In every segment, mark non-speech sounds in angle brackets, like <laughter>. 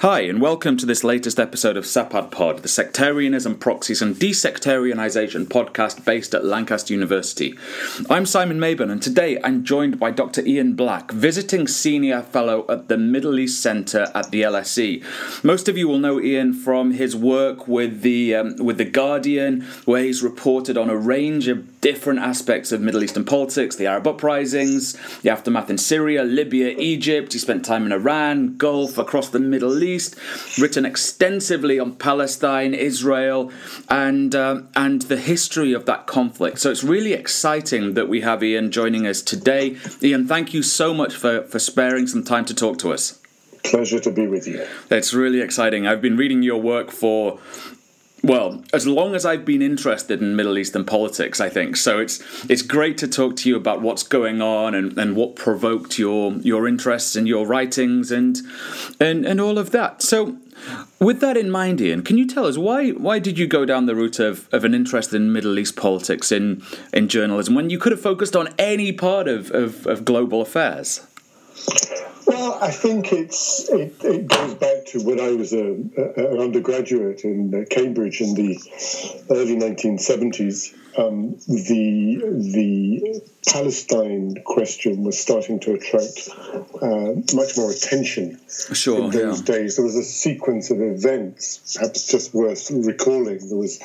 Hi, and welcome to this latest episode of SEPAD Pod, the Sectarianism, Proxies, and Desectarianization podcast based at Lancaster University. I'm Simon Mabon, and today I'm joined by Dr. Ian Black, visiting senior fellow at the Middle East Centre at the LSE. Most of you will know Ian from his work with the um, with the Guardian, where he's reported on a range of different aspects of Middle Eastern politics, the Arab uprisings, the aftermath in Syria, Libya, Egypt. He spent time in Iran, Gulf, across the Middle East, written extensively on Palestine, Israel, and um, and the history of that conflict. So it's really exciting that we have Ian joining us today. Ian, thank you so much for, for sparing some time to talk to us. Pleasure to be with you. It's really exciting. I've been reading your work for well, as long as I've been interested in Middle Eastern politics, I think. So it's it's great to talk to you about what's going on and, and what provoked your your interests and your writings and and and all of that. So with that in mind, Ian, can you tell us why why did you go down the route of, of an interest in Middle East politics in, in journalism when you could have focused on any part of, of, of global affairs? Well, I think it's it, it goes back to when I was a, a, an undergraduate in Cambridge in the early 1970s. Um, the the Palestine question was starting to attract uh, much more attention sure, in those yeah. days. There was a sequence of events, perhaps just worth recalling. There was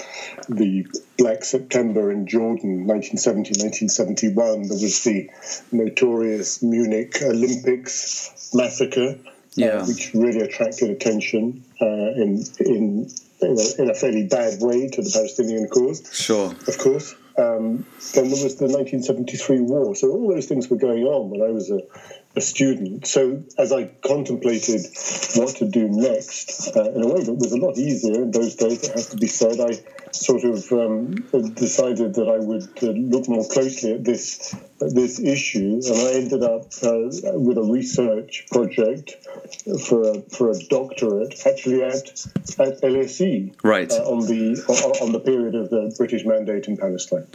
the Black September in Jordan, 1970, 1971. There was the notorious Munich Olympics massacre, yeah. uh, which really attracted attention uh, in, in, in a, in a fairly bad way to the Palestinian cause. Sure. Of course. Um, then there was the 1973 war. So all those things were going on when I was a, a student. So as I contemplated what to do next, uh, in a way that was a lot easier in those days, it has to be said, I sort of um, decided that I would uh, look more closely at this at this issue, and I ended up uh, with a research project for a, for a doctorate, actually at at LSE, right, uh, on the on the period of the British Mandate in Palestine.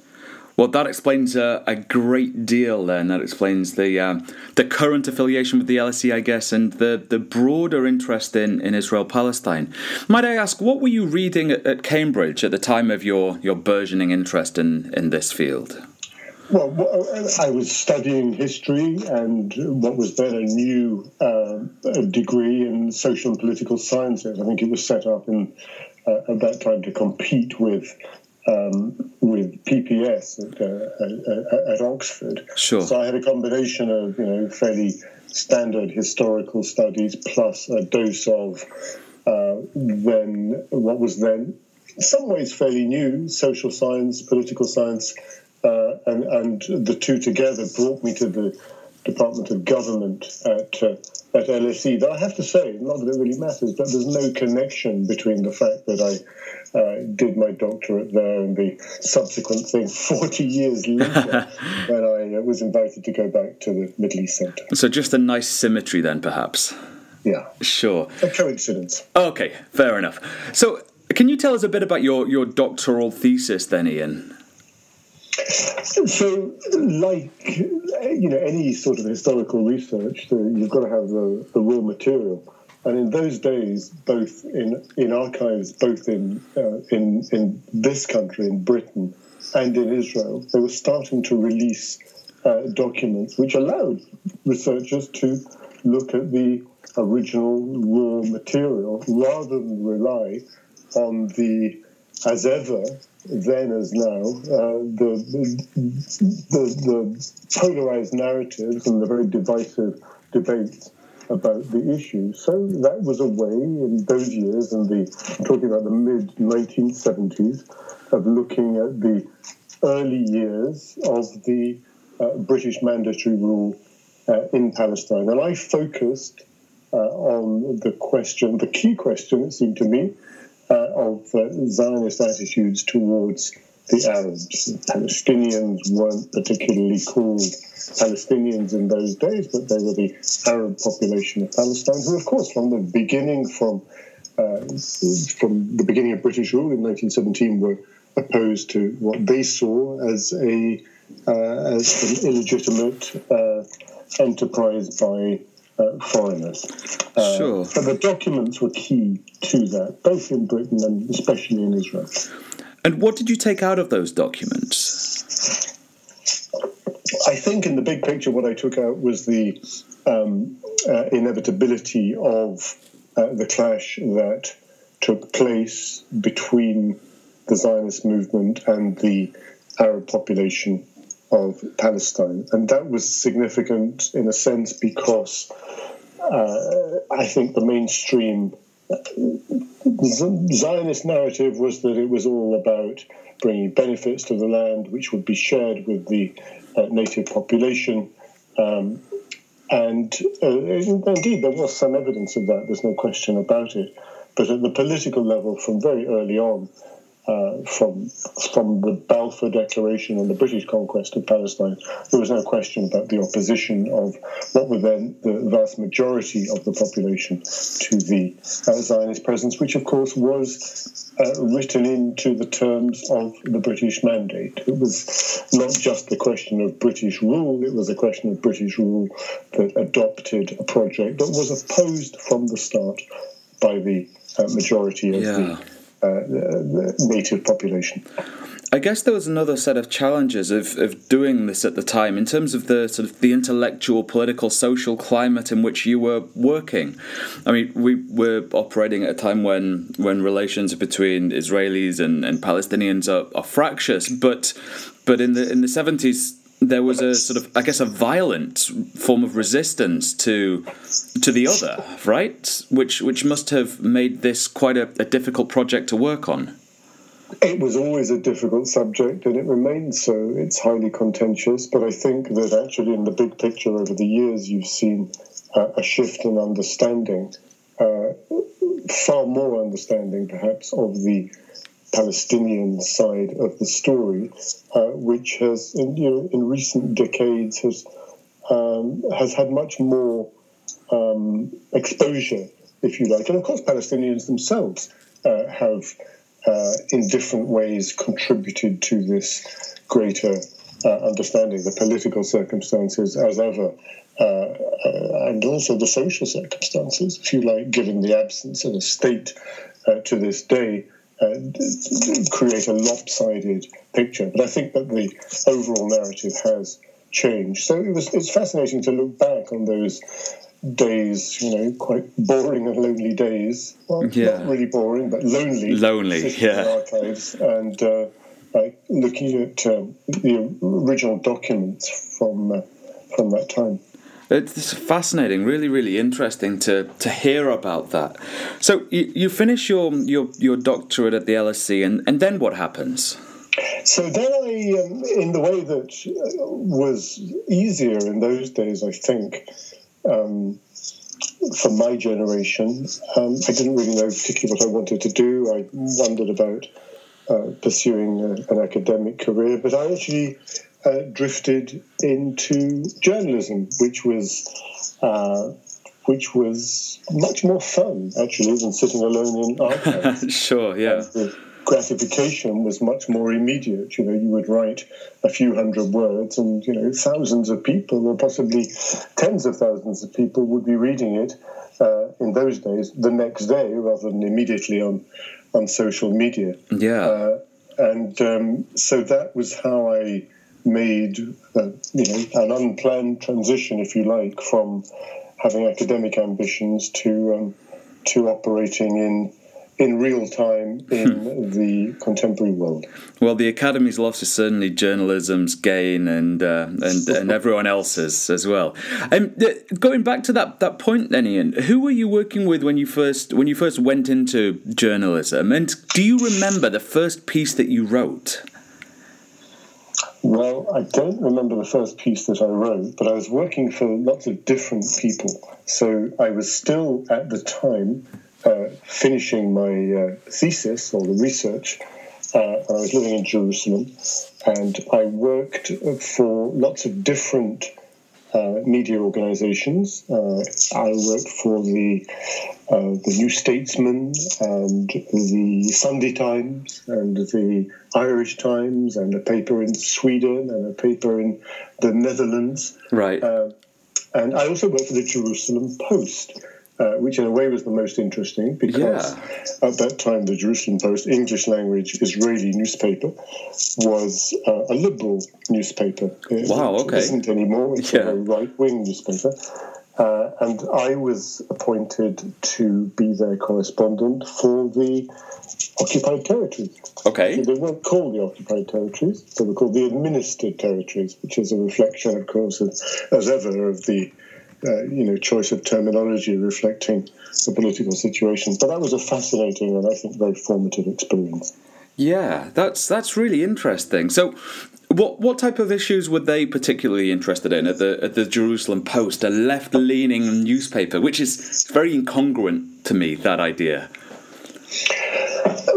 Well, that explains a, a, great deal. Then that explains the um, the current affiliation with the LSE, I guess, and the, the broader interest in, in Israel Palestine. Might I ask, what were you reading at, at, Cambridge at the time of your, your burgeoning interest in, in this field? Well, I was studying history and what was then a new uh, degree in social and political sciences. I think it was set up in, uh, at that time to compete with um, with PPE at, uh, at, Oxford. Sure. So I had a combination of you know fairly standard historical studies plus a dose of uh, then what was then in some ways fairly new social science, political science, uh, and and the two together brought me to the Department of Government at uh, at LSE. Though I have to say, not that it really matters, but there's no connection between the fact that I uh, did my doctorate there and the subsequent thing <laughs> 40 years later <laughs> when I uh, was invited to go back to the Middle East Centre. So just a nice symmetry then, perhaps. Yeah. Sure. A coincidence. Okay, fair enough. So can you tell us a bit about your, your doctoral thesis then, Ian? So, like you know, any sort of historical research, you've got to have the, the raw material. And in those days, both in, in archives, both in, uh, in, in this country, in Britain, and in Israel, they were starting to release uh, documents which allowed researchers to look at the original raw material rather than rely on the, as ever, then as now, uh, the, the, the, the polarized narratives and the very divisive debates about the issue. So that was a way in those years, and the talking about the mid 1970s, of looking at the early years of the uh, British mandatory rule uh, in Palestine. And I focused uh, on the question, the key question, it seemed to me, uh, of uh, Zionist attitudes towards the Arabs. Palestinians weren't particularly called Palestinians in those days, but they were the Arab population of Palestine, who, of course, from the beginning, from uh, from the beginning of British rule in 1917, were opposed to what they saw as a uh, as an illegitimate uh, enterprise by uh, foreigners. Uh, sure. But the documents were key to that, both in Britain and especially in Israel. And what did you take out of those documents? I think in the big picture, what I took out was the um, uh, inevitability of uh, the clash that took place between the Zionist movement and the Arab population of Palestine. And that was significant in a sense because uh, I think the mainstream Zionist narrative was that it was all about bringing benefits to the land, which would be shared with the uh, native population. Um, and uh, indeed, there was some evidence of that, there's no question about it. But at the political level, from very early on, uh, from from the Balfour Declaration and the British conquest of Palestine, there was no question about the opposition of what were then the vast majority of the population to the uh, Zionist presence, which of course was uh, written into the terms of the British mandate. It was not just the question of British rule; it was a question of British rule that adopted a project that was opposed from the start by the uh, majority of Yeah. the Uh, the, the native population. I guess there was another set of challenges of, of doing this at the time in terms of the sort of the intellectual, political, social climate in which you were working. I mean, we were operating at a time when when relations between Israelis and, and Palestinians are, are fractious, but but in the in the seventies there was a sort of I guess a violent form of resistance to to the other, right? Which which must have made this quite a, a difficult project to work on. It was always a difficult subject, and it remains so. It's highly contentious, but I think that actually, in the big picture over the years, you've seen uh, a shift in understanding, uh, far more understanding perhaps, of the Palestinian side of the story, uh, which has, in, you know, in recent decades, has um, has had much more um, exposure, if you like, and of course, Palestinians themselves uh, have uh, in different ways contributed to this greater uh, understanding the political circumstances as ever, uh, uh, and also the social circumstances, if you like, given the absence of a state to this day. Uh, create a lopsided picture, but I think that the overall narrative has changed. So it was it's fascinating to look back on those days, you know, quite boring and lonely days. Well, Yeah. not really boring, but lonely. Lonely, yeah. archives and uh, like looking at um, the original documents from uh, from that time. It's fascinating, really, really interesting to, to hear about that. So you, you finish your, your your doctorate at the LSE, and, and then what happens? So then I, um, in the way that uh, was easier in those days, I think, um, for my generation, um, I didn't really know particularly what I wanted to do. I wondered about uh, pursuing a, an academic career, but I actually uh, drifted into journalism, which was. Uh, which was much more fun, actually, than sitting alone in <laughs> archives sure, yeah. the gratification was much more immediate. You know, you would write a few hundred words, and you know, thousands of people, or possibly tens of thousands of people, would be reading it uh, in those days the next day, rather than immediately on on social media. Yeah. Uh, and um, so that was how I made, uh, you know, an unplanned transition, if you like, from having academic ambitions to um, to operating in in real time in the contemporary world. Well, the Academy's loss is certainly journalism's gain, and uh, and <laughs> and everyone else's as well. Um, th- going back to that that point, then, Ian, who were you working with when you first when you first went into journalism? And do you remember the first piece that you wrote? Well, I don't remember the first piece that I wrote, but I was working for lots of different people. So I was still at the time uh, finishing my uh, thesis or the research. Uh, I was living in Jerusalem, and I worked for lots of different uh, media organizations. Uh, I worked for the uh, the New Statesman and the Sunday Times and the Irish Times and a paper in Sweden and a paper in the Netherlands. Right. Uh, and I also worked for the Jerusalem Post. Uh, which in a way was the most interesting because Yeah. at that time the Jerusalem Post, English language Israeli newspaper, was uh, a liberal newspaper. It Wow, okay. isn't anymore. It's Yeah. a right wing newspaper. Uh, and I was appointed to be their correspondent for the occupied territories. Okay. They weren't called the occupied territories, they were called the administered territories, which is a reflection, of course, as, as ever, of the uh, you know choice of terminology reflecting the political situation. But that was a fascinating and I think very formative experience. Yeah, that's that's really interesting. So, what what type of issues were they particularly interested in at the at the Jerusalem Post, a left leaning newspaper, which is very incongruent to me. That idea.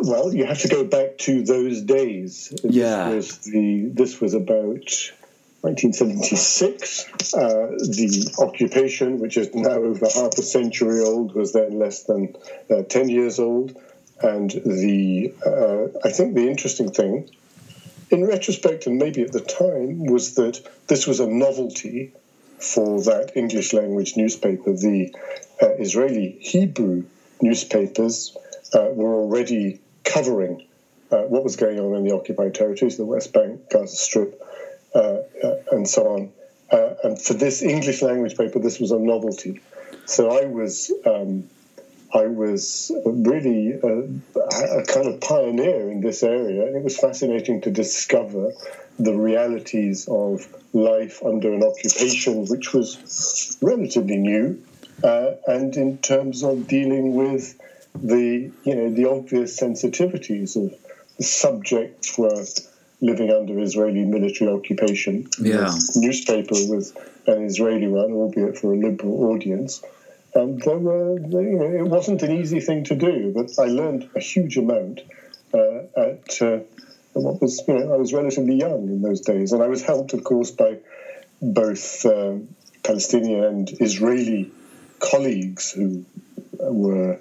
Well, you have to go back to those days. Yeah. This was the this was about 1976. Uh, the occupation, which is now over half a century old, was then less than uh, 10 years old. And the uh, I think the interesting thing, in retrospect, and maybe at the time, was that this was a novelty for that English language newspaper. The uh, Israeli Hebrew newspapers uh, were already covering uh, what was going on in the occupied territories, the West Bank, Gaza Strip, and so on. Uh, and for this English language paper, this was a novelty. So I was. Um, I was really a, a kind of pioneer in this area, and it was fascinating to discover the realities of life under an occupation which was relatively new, uh, and in terms of dealing with the you know the obvious sensitivities of the subjects were living under Israeli military occupation. Yeah. Newspaper was an Israeli one, albeit for a liberal audience. And there were, you know, it wasn't an easy thing to do, but I learned a huge amount uh, at uh, what was, you know, I was relatively young in those days, and I was helped, of course, by both um, Palestinian and Israeli colleagues who were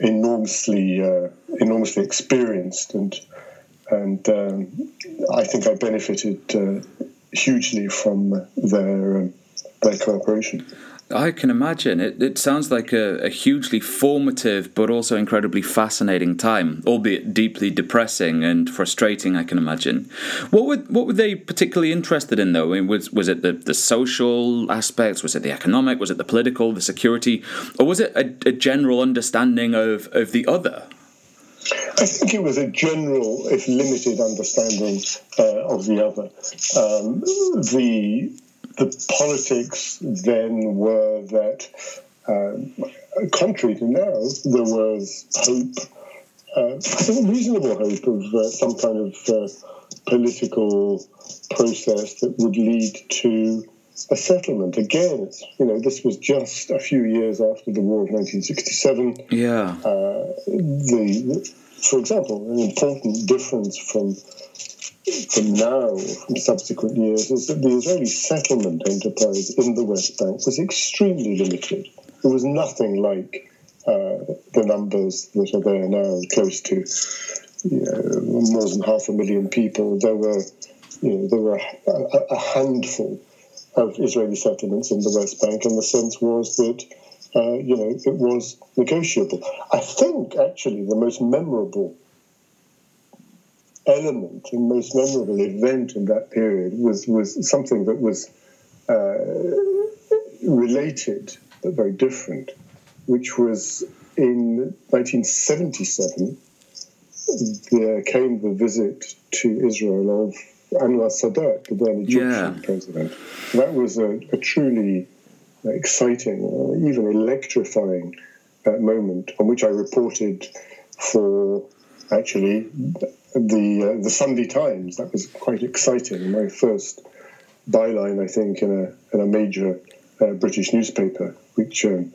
enormously, uh, enormously experienced, and and um, I think I benefited uh, hugely from their um, their cooperation. I can imagine. It, it sounds like a, a hugely formative but also incredibly fascinating time, albeit deeply depressing and frustrating, I can imagine. What were, what were they particularly interested in, though? I mean, was, was it the, the social aspects? Was it the economic? Was it the political, the security? Or was it a, a general understanding of, of the other? I think it was a general, if limited, understanding uh, of the other. Um, the the politics then were that, um, contrary to now, there was hope, uh, reasonable hope of uh, some kind of uh, political process that would lead to a settlement. Again, you know, this was just a few years after the War of 1967 Yeah. uh, the, for example, an important difference from from now, from subsequent years, is that the Israeli settlement enterprise in the West Bank was extremely limited. There was nothing like uh, the numbers that are there now, close to you know, more than half a million people. There were, you know, there were a, a handful of Israeli settlements in the West Bank, and the sense was that uh, you know, it was negotiable. I think actually the most memorable element and most memorable event in that period was was something that was uh, related but very different, which was in 1977. There came the visit to Israel of Anwar Sadat, the then Egyptian Yeah. president. That was a, a truly exciting, or even electrifying uh, moment on which I reported for actually the uh, the Sunday Times. That was quite exciting. My first byline, I think, in a in a major uh, British newspaper, which. Um,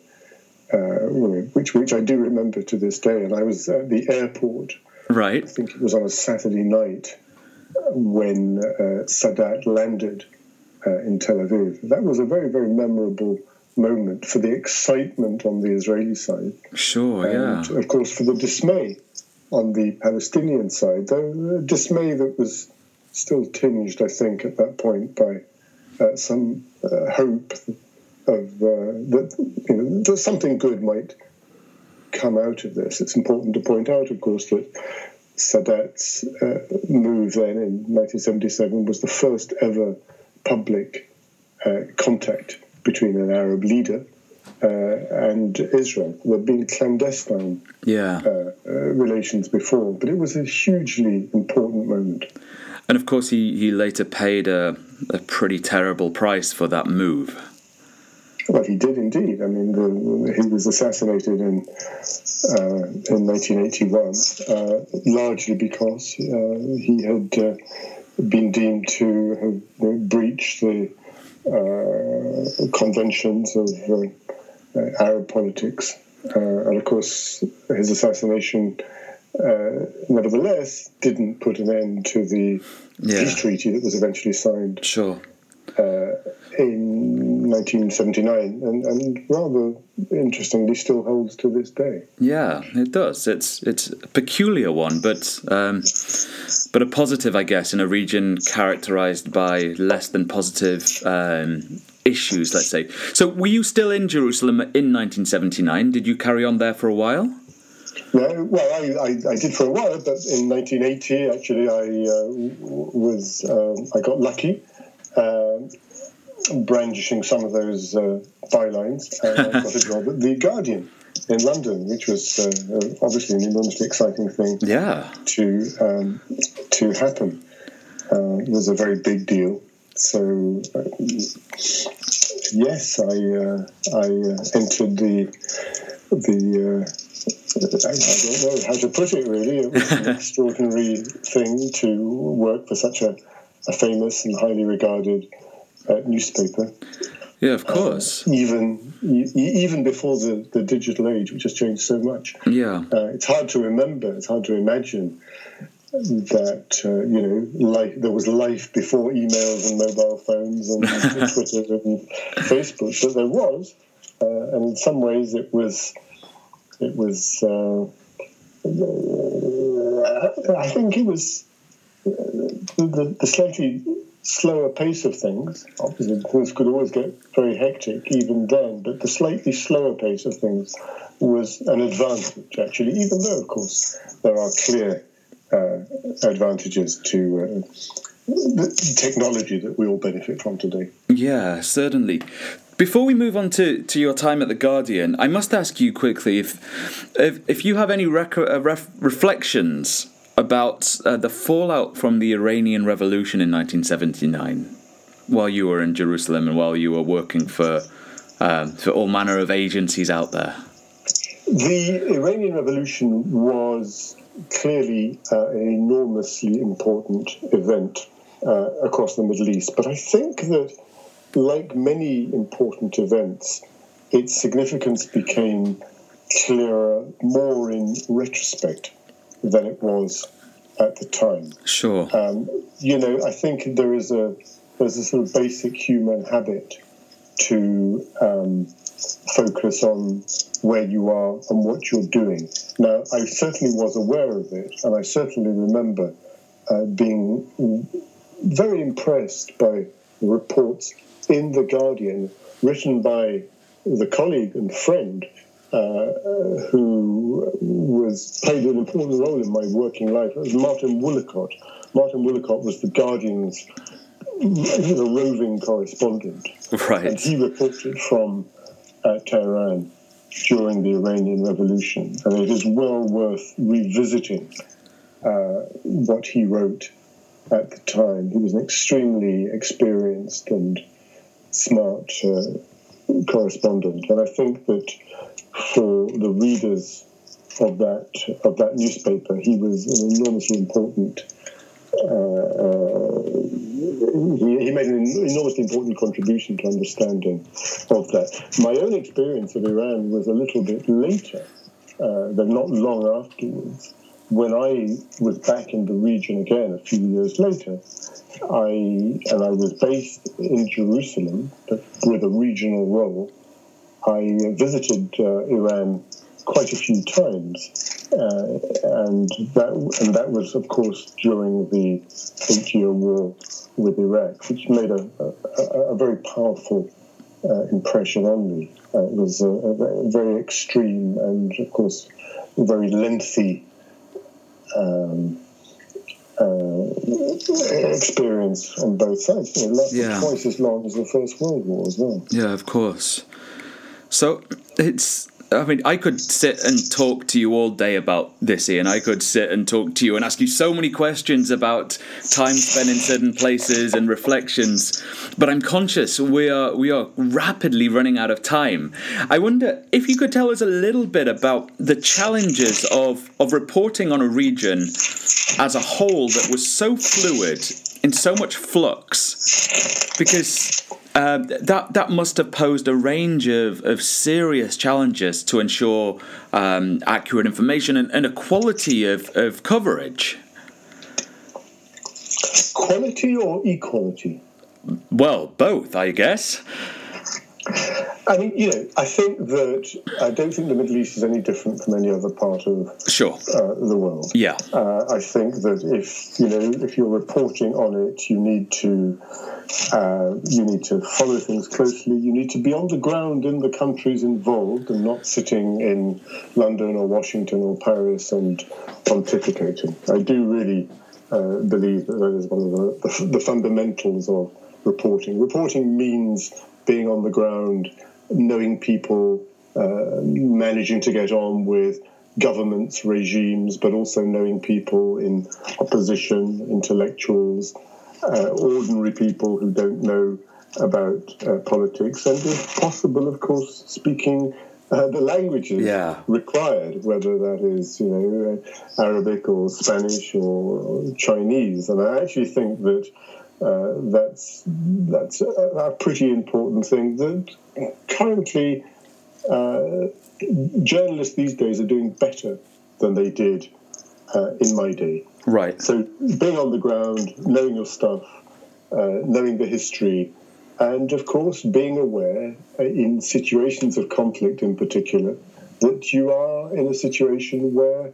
uh, which which I do remember to this day, and I was at the airport. Right. I think it was on a Saturday night when uh, Sadat landed uh, in Tel Aviv. That was a very, very memorable moment for the excitement on the Israeli side. Sure, yeah. And of course, for the dismay on the Palestinian side, the dismay that was still tinged, I think, at that point by uh, some uh, hope of uh, that, you know, that something good might come out of this. It's important to point out, of course, that Sadat's uh, move then in 1977 was the first ever public uh, contact between an Arab leader uh, and Israel. There had been clandestine Yeah. uh, uh, relations before, but it was a hugely important moment. And of course, he, he later paid a, a pretty terrible price for that move. Well, he did indeed. I mean, the, he was assassinated in uh, in 1981, uh, largely because uh, he had uh, been deemed to have the uh, conventions of uh, uh, Arab politics, uh, and of course, his assassination. Uh, nevertheless, didn't put an end to the Yeah. peace treaty that was eventually signed Sure. uh, in 1979, and, and rather interestingly, still holds to this day. Yeah, it does. It's it's a peculiar one, but um, but a positive, I guess, in a region characterized by less than positive um, issues. Let's say. So, were you still in Jerusalem in 1979? Did you carry on there for a while? No, well, I, I, I did for a while, but in 1980, actually, I uh, was um, I got lucky. Um brandishing some of those uh, bylines, uh, I got a job at the Guardian in London, which was uh, uh, obviously an enormously exciting thing Yeah. to um, to happen. Uh, it was a very big deal. So uh, yes, I uh, I uh, entered the the. Uh, I I don't know how to put it. Really, it was an <laughs> extraordinary thing to work for such a, a famous and highly regarded uh, newspaper Yeah, of course. even e- even before the, the digital age, which has changed so much. Yeah. Uh, it's hard to remember. It's hard to imagine that uh, you know life, there was life before emails and mobile phones and <laughs> Twitter and Facebook, but there was, uh, and in some ways it was it was. Uh, I think it was the, the slightly slower pace of things. Obviously, things could always get very hectic even then, but the slightly slower pace of things was an advantage, actually, even though, of course, there are clear uh, advantages to uh, the technology that we all benefit from today. Yeah, certainly. Before we move on to, to your time at the Guardian, I must ask you quickly if if, if you have any rec- uh, ref- reflections about uh, the fallout from the Iranian Revolution in 1979, while you were in Jerusalem and while you were working for um, for all manner of agencies out there. The Iranian Revolution was clearly uh, an enormously important event uh, across the Middle East, but I think that, like many important events, its significance became clearer more in retrospect than it was at the time. Sure. Um, you know, I think there is a there's a sort of basic human habit to um, focus on where you are and what you're doing. Now, I certainly was aware of it, and I certainly remember uh, being very impressed by reports in the Guardian written by the colleague and friend who was played an important role in my working life. It was Martin Woollacott. Martin Woollacott was the Guardian's he was a roving correspondent, and he reported from uh, Tehran during the Iranian Revolution, and it is well worth revisiting uh, what he wrote at the time. He was an extremely experienced and smart uh, correspondent, and I think that for the readers of that of that newspaper, he was an enormously important. Uh, uh, he, he made an enormously important contribution to understanding of that. My own experience of Iran was a little bit later, uh, than not long afterwards. When I was back in the region again a few years later, I and I was based in Jerusalem, but with a regional role. I visited uh, Iran quite a few times, uh, and that and that was, of course, during the eight-year war with Iraq, which made a, a, a very powerful uh, impression on me. Uh, it was a, a, very extreme and, of course, very lengthy um, uh, experience on both sides. You know, yeah. Twice as long as the First World War as well. Yeah, of course. So it's I mean, I could sit and talk to you all day about this, Ian. I could sit and talk to you and ask you so many questions about time spent in certain places and reflections. But I'm conscious we are we are rapidly running out of time. I wonder if you could tell us a little bit about the challenges of of reporting on a region as a whole that was so fluid in so much flux, because uh, that that must have posed a range of, of serious challenges to ensure um, accurate information and, and a quality of, of coverage. Quality or equality? Well, both, I guess. I mean, you know, I think that I don't think the Middle East is any different from any other part of sure uh, the world. Yeah, uh, I think that if you know if you're reporting on it, you need to uh, you need to follow things closely. You need to be on the ground in the countries involved and not sitting in London or Washington or Paris and pontificating. I do really uh, believe that that is one of the, the, the fundamentals of reporting. Reporting means being on the ground, knowing people, uh, managing to get on with governments, regimes, but also knowing people in opposition, intellectuals, uh, ordinary people who don't know about uh, politics, and if possible, of course, speaking uh, the languages yeah. required, whether that is you know uh, Arabic or Spanish or Chinese. And I actually think that uh, that's that's a, a, pretty important thing. That currently uh, journalists these days are doing better than they did uh, in my day. Right. So being on the ground, knowing your stuff, uh, knowing the history, and of course being aware uh, in situations of conflict, in particular, that you are in a situation where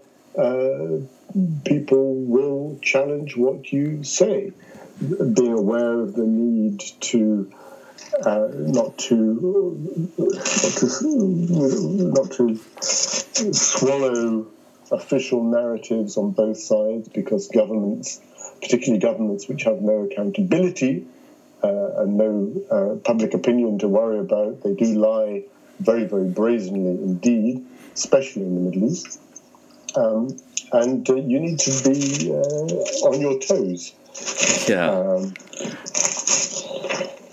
people will challenge what you say being aware of the need to uh, not to not to not to swallow official narratives on both sides because governments, particularly governments which have no accountability uh, and no uh, public opinion to worry about, they do lie very very brazenly indeed, especially in the Middle East. Um, and uh, you need to be uh, on your toes yeah. Um,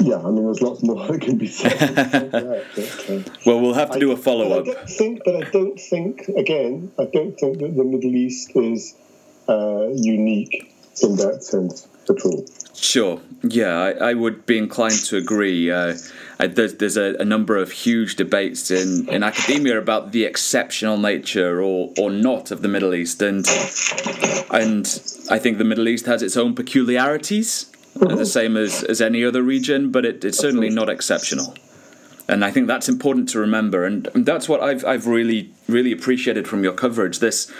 yeah, I mean, there's lots more that can be said. that, but, uh, well, we'll have to I, do a follow up. I don't think, but I don't think, again, I don't think that the Middle East is uh, unique in that sense at all. Sure. Yeah, I, I would be inclined to agree. Uh, I, there's there's a, a, number of huge debates in, in academia about the exceptional nature or, or not of the Middle East, and and I think the Middle East has its own peculiarities, mm-hmm. the same as, as any other region, but it, it's certainly not exceptional. And I think that's important to remember, and, and that's what I've I've really really appreciated from your coverage. This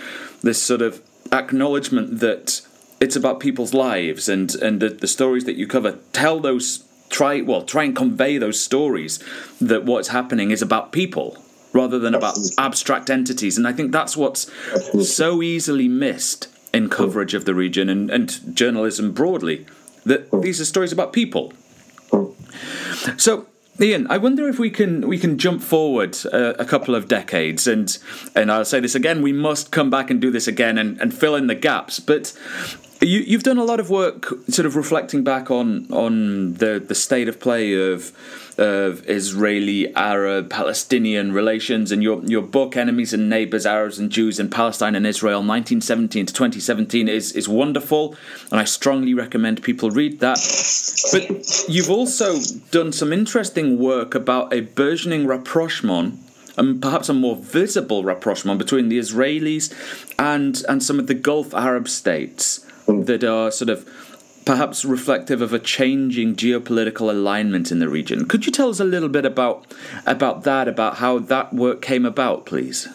this sort of acknowledgement that it's about people's lives and and the, the stories that you cover. Tell those try well try and convey those stories that what's happening is about people rather than about abstract entities. And i think that's what's so easily missed in coverage of the region and, and journalism broadly that these are stories about people. So Ian, I wonder if we can we can jump forward uh, a couple of decades, and and I'll say this again: we must come back and do this again and, and fill in the gaps. But you, have done a lot of work, sort of reflecting back on on the, the state of play of of Israeli Arab Palestinian relations, and your your book "Enemies and Neighbors: Arabs and Jews in Palestine and Israel, 1917 to 2017" is is wonderful, and I strongly recommend people read that. But you've also done some interesting work about a burgeoning rapprochement and perhaps a more visible rapprochement between the Israelis and and some of the Gulf Arab states that are sort of perhaps reflective of a changing geopolitical alignment in the region. Could you tell us a little bit about about that, about how that work came about, please?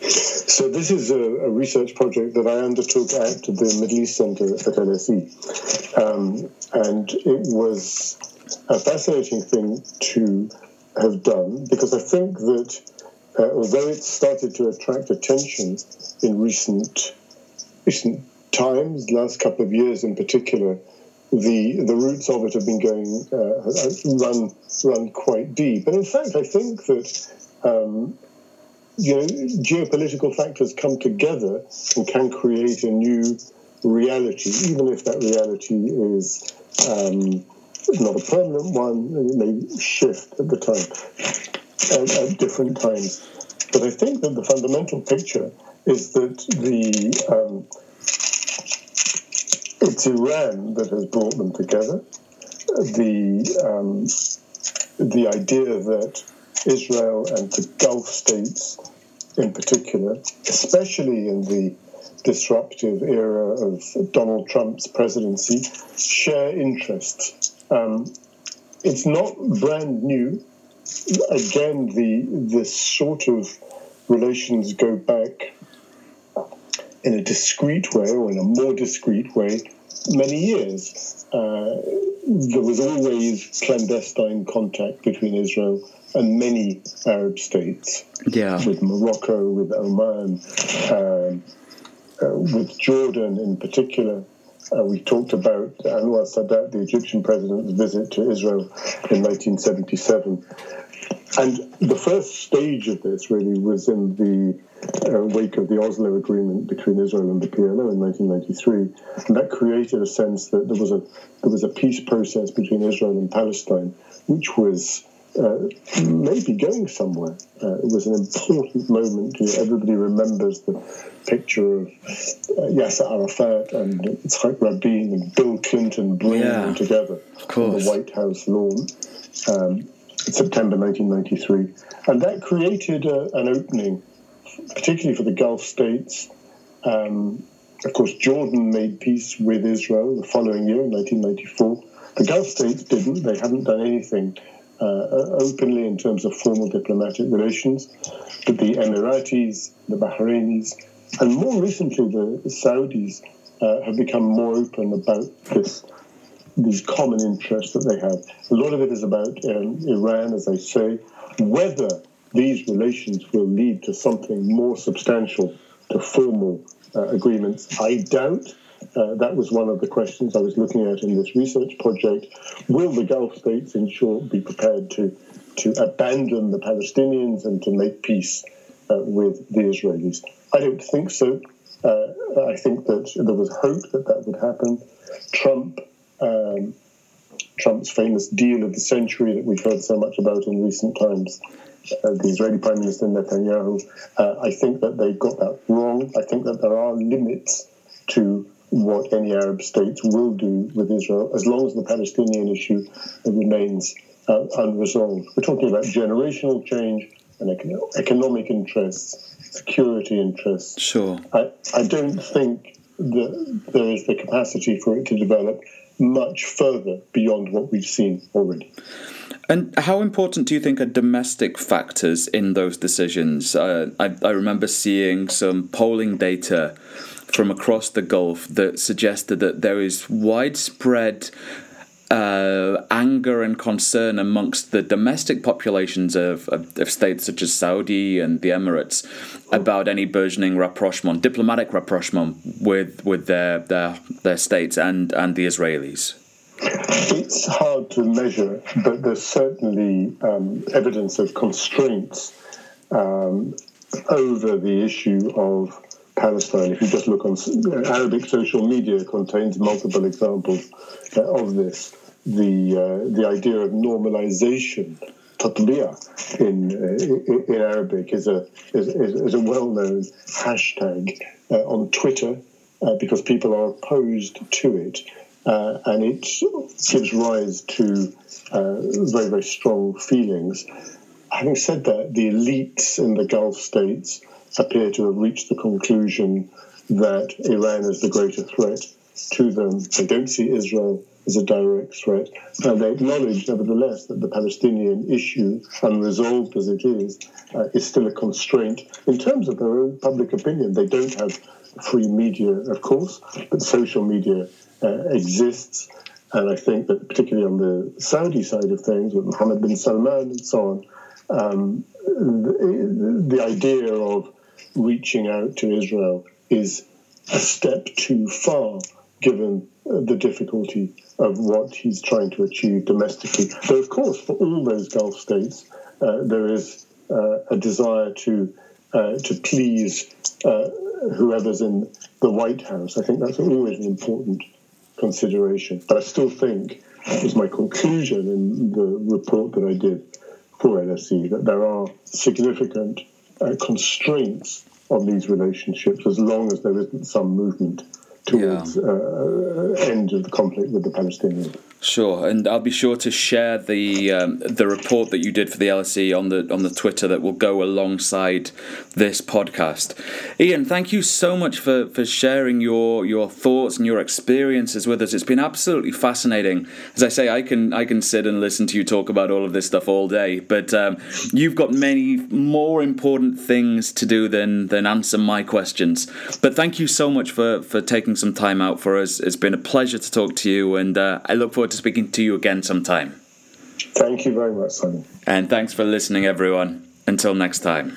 So this is a, a research project that I undertook at the Middle East Center at LSE, um, and it was a fascinating thing to have done, because I think that uh, although it started to attract attention in recent recent times, last couple of years in particular, the the roots of it have been going uh, run run quite deep. And in fact, I think that um, you know geopolitical factors come together and can create a new reality, even if that reality is um, not a permanent one. It may shift at the time at, at different times. But I think that the fundamental picture is that the um, it's Iran that has brought them together. The um, the idea that Israel and the Gulf states, in particular, especially in the disruptive era of Donald Trump's presidency, share interests. Um, it's not brand new again, the the sort of relations go back in a discreet way or in a more discreet way many years. Uh, there was always clandestine contact between Israel and many Arab states. Yeah. With Morocco, with Oman, um, uh, with Jordan in particular. Uh, we talked about Anwar Sadat, the Egyptian president's visit to Israel in 1977. And the first stage of this really was in the uh, wake of the Oslo Agreement between Israel and the PLO in 1993, and that created a sense that there was a there was a peace process between Israel and Palestine, which was uh, maybe going somewhere. Uh, it was an important moment. You know, everybody remembers the picture of uh, Yasser Arafat and Yitzhak Rabin and Bill Clinton bringing yeah, them together on the White House lawn. Um, September 1993. And that created a, an opening, particularly for the Gulf states. Um, of course, Jordan made peace with Israel the following year, in 1994. The Gulf states didn't. They hadn't done anything uh, openly in terms of formal diplomatic relations. But the Emiratis, the Bahrainis, and more recently the Saudis uh, have become more open about this these common interests that they have. A lot of it is about um, Iran, as I say. Whether these relations will lead to something more substantial, to formal uh, agreements, I doubt. Uh, that was one of the questions I was looking at in this research project. Will the Gulf states, in short, be prepared to, to abandon the Palestinians and to make peace uh, with the Israelis? I don't think so. Uh, I think that there was hope that that would happen. Trump um, Trump's famous deal of the century that we've heard so much about in recent times. Uh, the Israeli Prime Minister Netanyahu, uh, I think that they got that wrong. I think that there are limits to what any Arab states will do with Israel as long as the Palestinian issue remains uh, unresolved. We're talking about generational change and economic interests, security interests. Sure. I, I don't think that there is the capacity for it to develop much further beyond what we've seen already. And how important do you think are domestic factors in those decisions? Uh, I, I remember seeing some polling data from across the Gulf that suggested that there is widespread uh, anger and concern amongst the domestic populations of, of, of, states such as Saudi and the Emirates about any burgeoning rapprochement, diplomatic rapprochement with with their their, their states and, and the Israelis? It's hard to measure, but there's certainly um, evidence of constraints um, over the issue of Palestine. If you just look on Arabic social media, contains multiple examples uh, of this. The uh, the idea of normalization, tatbiya, in, uh, in Arabic is a is, is a well known hashtag uh, on Twitter uh, because people are opposed to it. Uh, and it gives rise to very, very strong feelings. Having said that, the elites in the Gulf states appear to have reached the conclusion that Iran is the greater threat to them. They don't see Israel as a direct threat. And they acknowledge, nevertheless, that the Palestinian issue, unresolved as it is, uh, is still a constraint in terms of their own public opinion. They don't have free media, of course, but social media uh, exists. And I think that particularly on the Saudi side of things, with Mohammed bin Salman and so on, um, the, the idea of reaching out to Israel is a step too far given the difficulty of what he's trying to achieve domestically. Though, of course, for all those Gulf states, uh, there is uh, a desire to uh, to please uh, whoever's in the White House. I think that's always an important consideration. But I still think, that was my conclusion in the report that I did for LSE, that there are significant uh, constraints on these relationships as long as there isn't some movement towards yeah. uh, end of the conflict with the Palestinians. Sure, and I'll be sure to share the um, the report that you did for the LSE on the on the Twitter that will go alongside this podcast. Ian, thank you so much for, for sharing your your thoughts and your experiences with us. It's been absolutely fascinating. As I say, I can I can sit and listen to you talk about all of this stuff all day, but um, you've got many more important things to do than than answer my questions. But thank you so much for for taking some time out for us. It's been a pleasure to talk to you, and uh, I look forward to speaking to you again sometime. Thank you very much, Simon. And thanks for listening, everyone. Until next time.